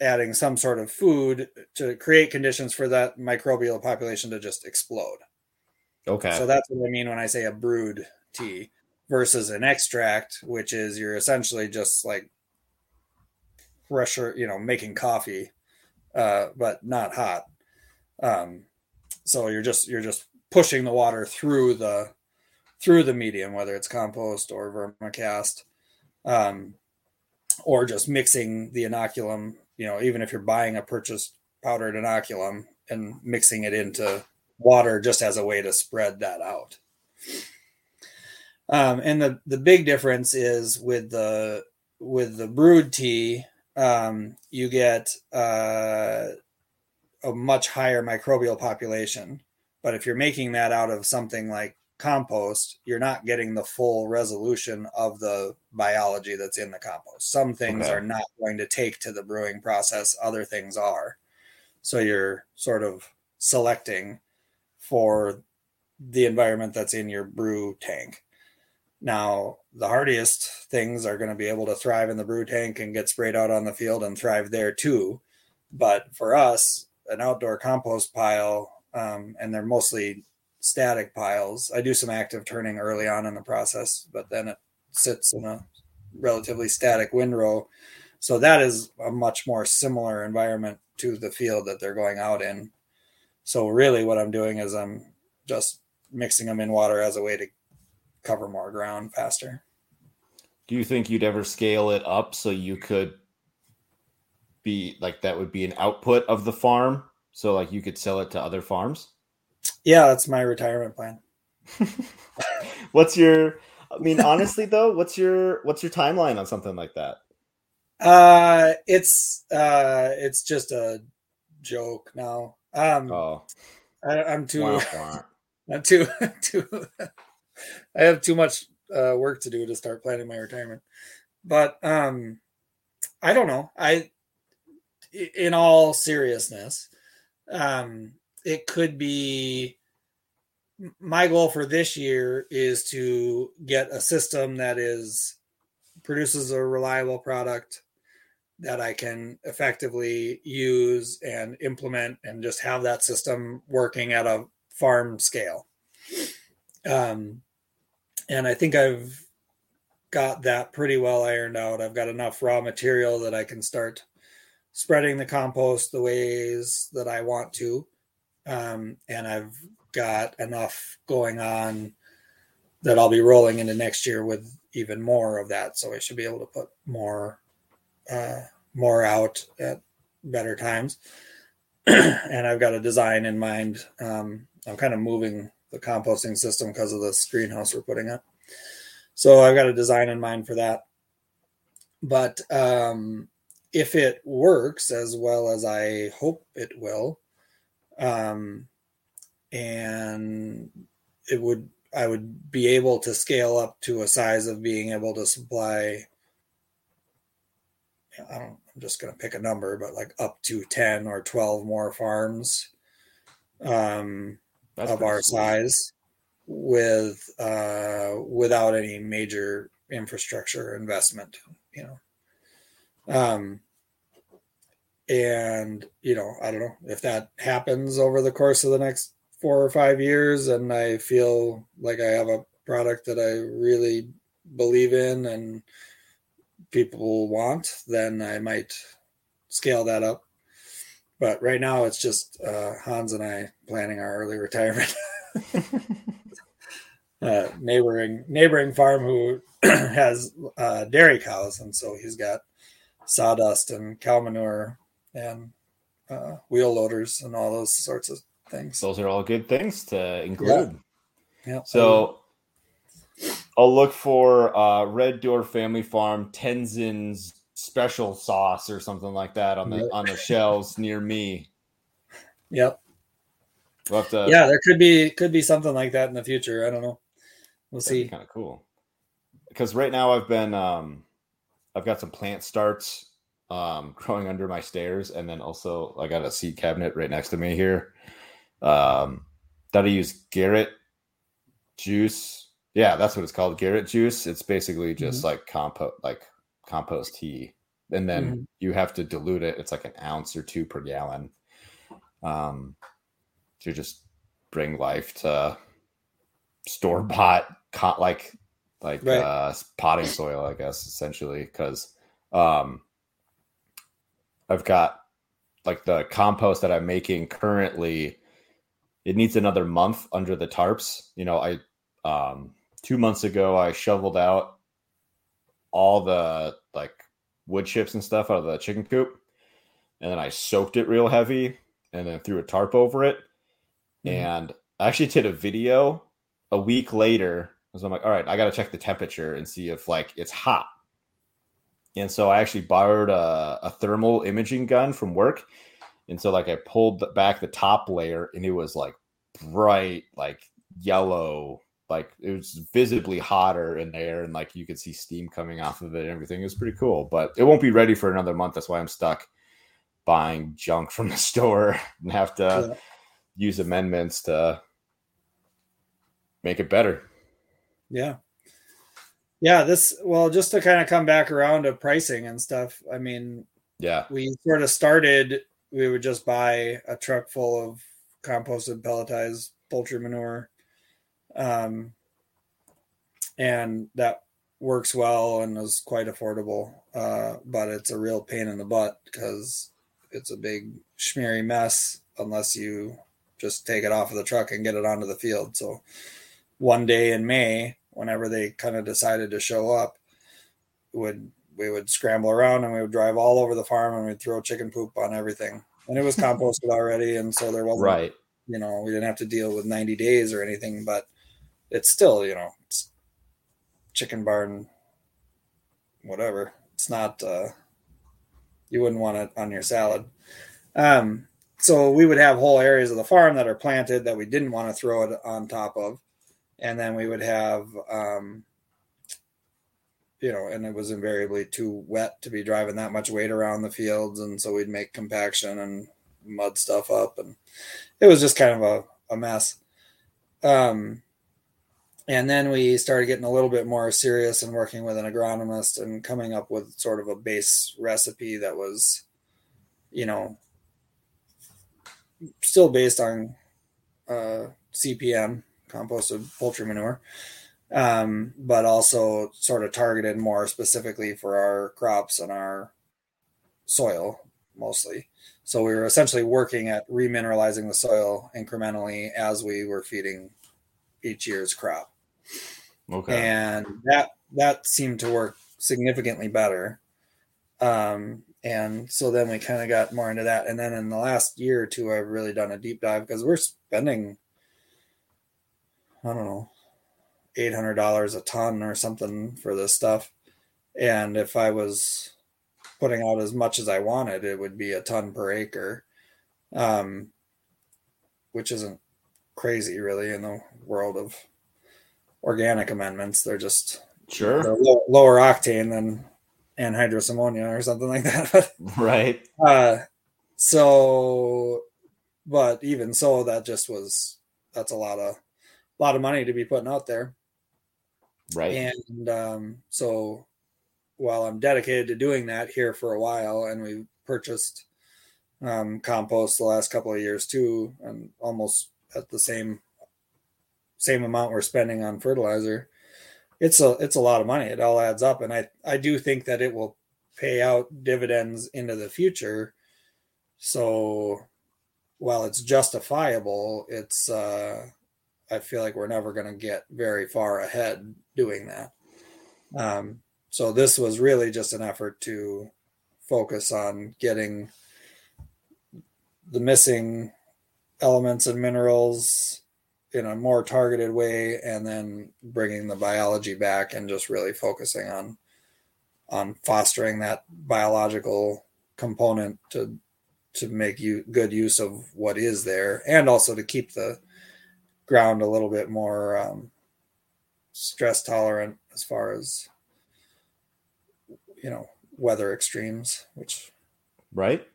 adding some sort of food to create conditions for that microbial population to just explode. Okay. So that's what I mean when I say a brewed tea versus an extract, which is you're essentially just like pressure, you know, making coffee, uh, but not hot. Um, so you're just you're just pushing the water through the through the medium, whether it's compost or vermicast, um, or just mixing the inoculum. You know, even if you're buying a purchased powdered inoculum and mixing it into water just as a way to spread that out. Um, and the the big difference is with the with the brewed tea, um, you get uh, a much higher microbial population. But if you're making that out of something like compost, you're not getting the full resolution of the biology that's in the compost. Some things okay. are not going to take to the brewing process, other things are. So you're sort of selecting for the environment that's in your brew tank. Now, the hardiest things are going to be able to thrive in the brew tank and get sprayed out on the field and thrive there too. But for us, an outdoor compost pile, um, and they're mostly static piles. I do some active turning early on in the process, but then it sits in a relatively static windrow. So that is a much more similar environment to the field that they're going out in. So really what I'm doing is I'm just mixing them in water as a way to cover more ground faster. Do you think you'd ever scale it up so you could be like that would be an output of the farm? So like you could sell it to other farms? Yeah, that's my retirement plan. what's your I mean honestly though, what's your what's your timeline on something like that? Uh it's uh it's just a joke now. Um, Oh, I, I'm too. not too too i have too much uh, work to do to start planning my retirement but um i don't know i in all seriousness um it could be my goal for this year is to get a system that is produces a reliable product that I can effectively use and implement and just have that system working at a farm scale. Um, and I think I've got that pretty well ironed out. I've got enough raw material that I can start spreading the compost the ways that I want to. Um, and I've got enough going on that I'll be rolling into next year with even more of that. So I should be able to put more uh, more out at better times. and I've got a design in mind. Um, I'm kind of moving the composting system because of this greenhouse we're putting up. So I've got a design in mind for that. But um, if it works as well as I hope it will, um, and it would, I would be able to scale up to a size of being able to supply I don't, I'm just going to pick a number, but like up to 10 or 12 more farms um, That's of our sweet. size with, uh, without any major infrastructure investment, you know. Um, and, you know, I don't know if that happens over the course of the next four or five years and I feel like I have a product that I really believe in and people want, then I might scale that up. But right now, it's just uh, Hans and I planning our early retirement. uh, neighboring neighboring farm who has uh, dairy cows, and so he's got sawdust and cow manure and uh, wheel loaders and all those sorts of things. Those are all good things to include. yeah. So I'll look for uh, Red Door Family Farm Tenzin's special sauce or something like that on the on the shelves near me. yep. We'll to. Yeah, there could be could be something like that in the future. I don't know. We'll see. kind of cool. Because right now I've been um, I've got some plant starts um, growing under my stairs, and then also I got a seed cabinet right next to me here. Um, that I use Garrett juice. Yeah, that's what it's called, Garrett juice. It's basically just like compost, like compost tea, and then Mhm. you have to dilute it. It's like an ounce or two per gallon. Um, to just bring life to store bought, co- like like Right. uh, potting soil, I guess, essentially, because um, I've got like the compost that I'm making currently. It needs another month under the tarps. You know, I um, two months ago I shoveled out all the like wood chips and stuff out of the chicken coop, and then I soaked it real heavy, and then threw a tarp over it. Mhm. And I actually did a video a week later. because I'm like, all right, I got to check the temperature and see if like it's hot. And so I actually borrowed a, a thermal imaging gun from work. And so like I pulled back the top layer and it was like bright, like yellow, like it was visibly hotter in there and like you could see steam coming off of it and everything. It was pretty cool, but it won't be ready for another month. That's why I'm stuck buying junk from the store and have to Yeah. use amendments to make it better. Yeah. Yeah, this well, just to kind of come back around to pricing and stuff. I mean, Yeah. we sort of started we would just buy a truck full of composted pelletized poultry manure. Um and that works well and is quite affordable. Uh, but it's a real pain in the butt because it's a big schmeary mess unless you just take it off of the truck and get it onto the field. So one day in May, whenever they kind of decided to show up, would we would scramble around and we would drive all over the farm and we'd throw chicken poop on everything. And it was composted already, and so there wasn't Right. you know, we didn't have to deal with 90 days or anything, but it's still, you know, chicken barn, whatever. It's not, uh, you wouldn't want it on your salad. Um, so we would have whole areas of the farm that are planted that we didn't want to throw it on top of, and then we would have, um, you know, and it was invariably too wet to be driving that much weight around the fields, and so we'd make compaction and mud stuff up, and it was just kind of a, a mess. Um, and then we started getting a little bit more serious and working with an agronomist and coming up with sort of a base recipe that was, you know, still based on uh, CPM, composted poultry manure, um, but also sort of targeted more specifically for our crops and our soil mostly. So we were essentially working at remineralizing the soil incrementally as we were feeding each year's crop. Okay. And that that seemed to work significantly better. Um, and so then we kind of got more into that. And then in the last year or two, I've really done a deep dive because we're spending, I don't know, eight hundred dollars a ton or something for this stuff. And if I was putting out as much as I wanted, it would be a ton per acre, um, which isn't crazy really in the world of organic amendments. They're just sure they're low, lower octane than anhydrous ammonia or something like that. right. Uh, so, but even so, that just was that's a lot of a lot of money to be putting out there. Right. And um, so, while I'm dedicated to doing that here for a while, and we purchased um, compost the last couple of years too, and almost at the same same amount we're spending on fertilizer, it's a it's a lot of money. It all adds up, and I I do think that it will pay out dividends into the future. So while it's justifiable, it's uh, I feel like we're never going to get very far ahead doing that. Um, so this was really just an effort to focus on getting the missing elements and minerals in a more targeted way and then bringing the biology back and just really focusing on on fostering that biological component to to make you good use of what is there and also to keep the ground a little bit more um, stress tolerant as far as you know weather extremes which right.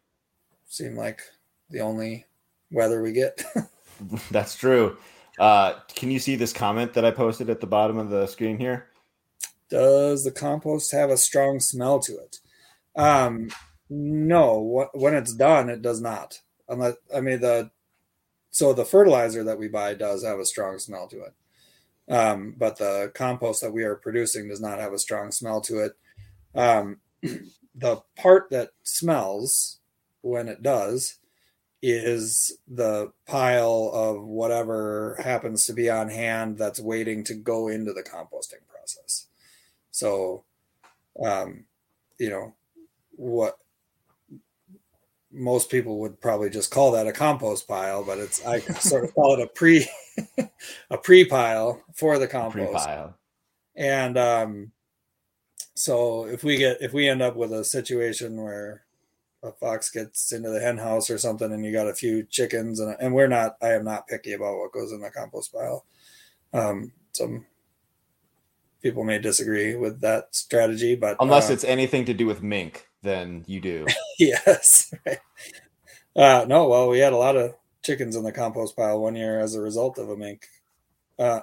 seem like the only weather we get. That's true uh, can you see this comment that I posted at the bottom of the screen here? Does the compost have a strong smell to it? Um, no. When it's done, it does not. Unless I mean the so the fertilizer that we buy does have a strong smell to it, um, but the compost that we are producing does not have a strong smell to it. Um, the part that smells when it does is the pile of whatever happens to be on hand that's waiting to go into the composting process. So, um, you know, what most people would probably just call that a compost pile, but it's I sort of call it a pre a pre pile for the compost. Pre-pile. And um, so if we get if we end up with a situation where a fox gets into the hen house or something and you got a few chickens and, and we're not i am not picky about what goes in the compost pile. Um, some people may disagree with that strategy but unless uh, it's anything to do with mink then you do. Yes. Right. uh, no well we had a lot of chickens in the compost pile one year as a result of a mink. Uh,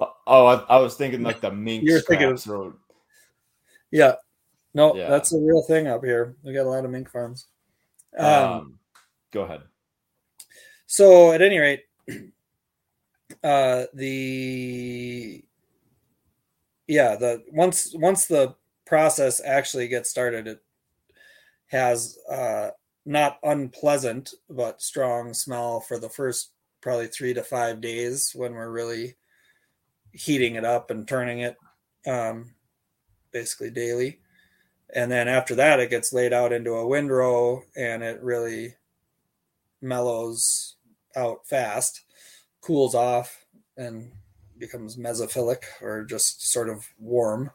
oh I, I, was thinking like the mink you're thinking of, yeah no, yeah. that's a real thing up here. We got a lot of mink farms. Um, um, go ahead. So, at any rate, uh, the yeah, the once once the process actually gets started, it has uh, not unpleasant but strong smell for the first probably three to five days when we're really heating it up and turning it um, basically daily and then after that it gets laid out into a windrow and it really mellows out fast cools off and becomes mesophilic or just sort of warm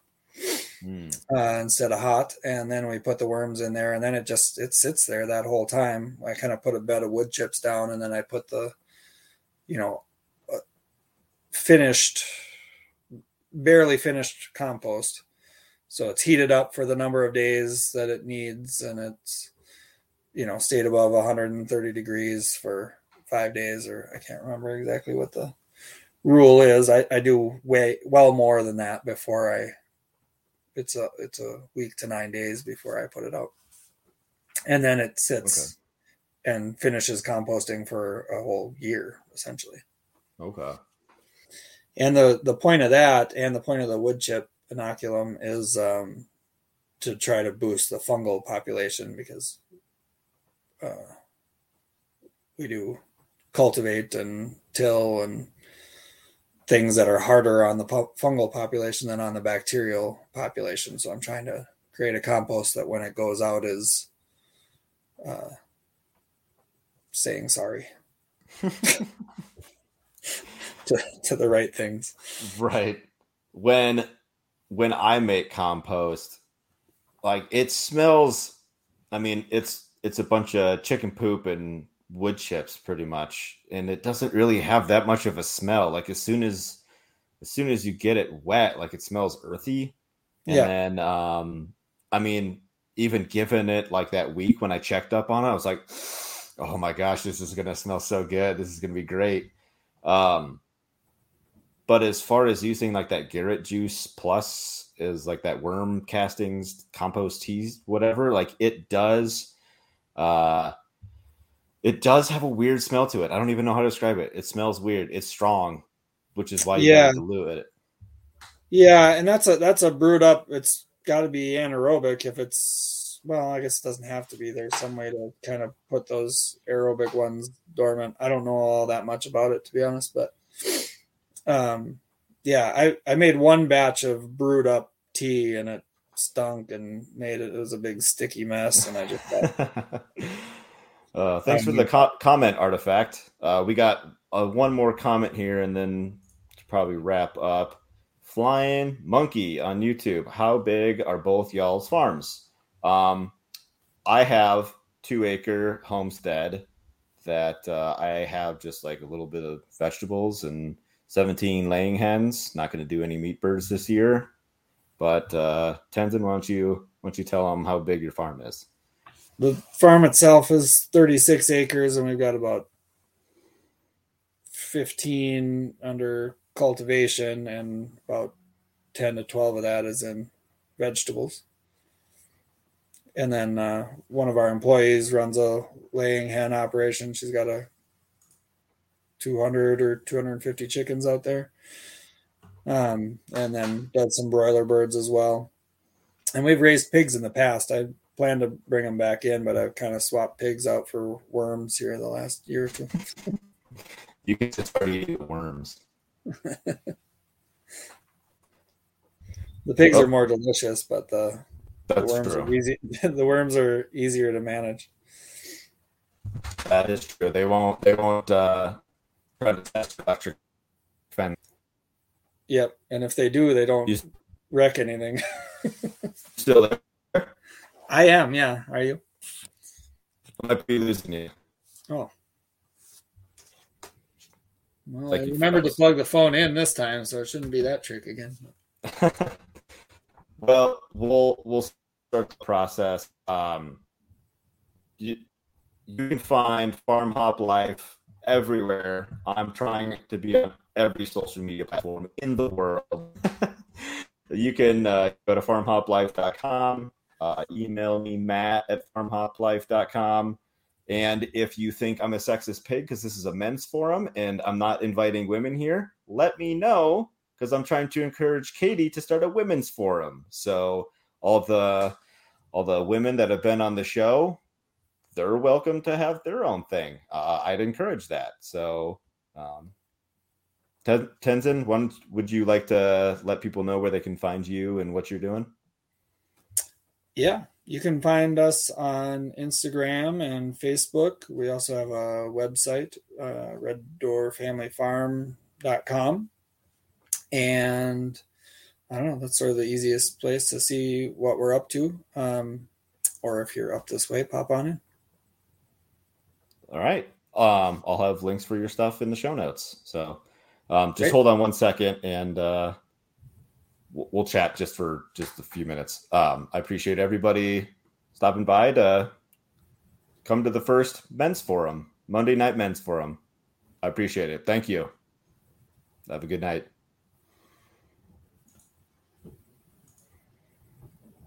Mm. uh, instead of hot, and then we put the worms in there, and then it just it sits there that whole time. I kind of put a bed of wood chips down, and then I put the, you know, uh, finished, barely finished compost. So it's heated up for the number of days that it needs, and it's, you know, stayed above 130 degrees for five days, or I can't remember exactly what the rule is. I, I do way well more than that before I it's a it's a week to nine days before I put it out, and then it sits and finishes composting for a whole year essentially. Okay. And the the point of that, and the point of the wood chip inoculum is um, to try to boost the fungal population because uh, we do cultivate and till and things that are harder on the fungal population than on the bacterial population. So I'm trying to create a compost that when it goes out is uh, saying sorry to, to the right things. Right. When when I make compost, like it smells I mean, it's it's a bunch of chicken poop and wood chips pretty much and it doesn't really have that much of a smell. Like as soon as as soon as you get it wet like it smells earthy. And Yeah. then um i mean even given it like that week when i checked up on it i was like oh my gosh this is gonna smell so good. This is gonna be great. Um but as far as using like that garrett juice plus is like that worm castings compost teas whatever like it does uh it does have a weird smell to it. I don't even know how to describe it. It smells weird. It's strong, which is why you Yeah. dilute it. Yeah, and that's a that's a brewed up. It's got to be anaerobic if it's well. I guess it doesn't have to be. There's some way to kind of put those aerobic ones dormant. I don't know all that much about it to be honest, but um, yeah, I I made one batch of brewed up tea and it stunk and made it. It was a big sticky mess, and I just uh, thanks for Um, the co- comment, artifact. Uh, we got uh, one more comment here, and then to probably wrap up. Flying Monkey on YouTube. How big are both y'all's farms? Um, I have two acre homestead that uh, I have just like a little bit of vegetables and 17 laying hens. Not going to do any meat birds this year. But uh, Tenzin, why don't you why don't you tell them how big your farm is? the farm itself is 36 acres, and we've got about 15 under cultivation, and about 10 to 12 of that is in vegetables. And then uh, one of our employees runs a laying hen operation. She's got a 200 or 250 chickens out there. Um, and then does some broiler birds as well. And we've raised pigs in the past. I plan to bring them back in, but I've kind of swapped pigs out for worms here the last year or two. You can just start eating worms. The pigs Oh. are more delicious, but the, the worms true. are easy. the worms are easier to manage. That is true. They won't. They won't uh, try to test electric fence. Yep, and if they do, they don't You- wreck anything. Still there. I am, yeah. Are you? I might be losing you. Oh. Well, Like I remembered to plug the phone in this time, so it shouldn't be that trick again. well, we'll we'll start the process. Um, you you can find Farm Hop Life everywhere. I'm trying to be on every social media platform in the world. you can uh, go to farmhoplife.com, uh, email me Matt at farmhoplife.com. And if you think I'm a sexist pig because this is a men's forum and I'm not inviting women here, let me know because I'm trying to encourage Katie to start a women's forum. So all the all the women that have been on the show, they're welcome to have their own thing. Uh, I'd encourage that. So, um, Tenzin, one, would you like to let people know where they can find you and what you're doing? Yeah, you can find us on Instagram and Facebook. We also have a website, uh, reddoorfamilyfarm.com. And I don't know. That's sort of the easiest place to see what we're up to. Um, or if you're up this way, pop on in. All right. Um, I'll have links for your stuff in the show notes. So um, just Great. hold on one second and uh, we'll, we'll chat just for just a few minutes. Um, I appreciate everybody stopping by to come to the first men's forum, Monday night men's forum. I appreciate it. Thank you. Have a good night.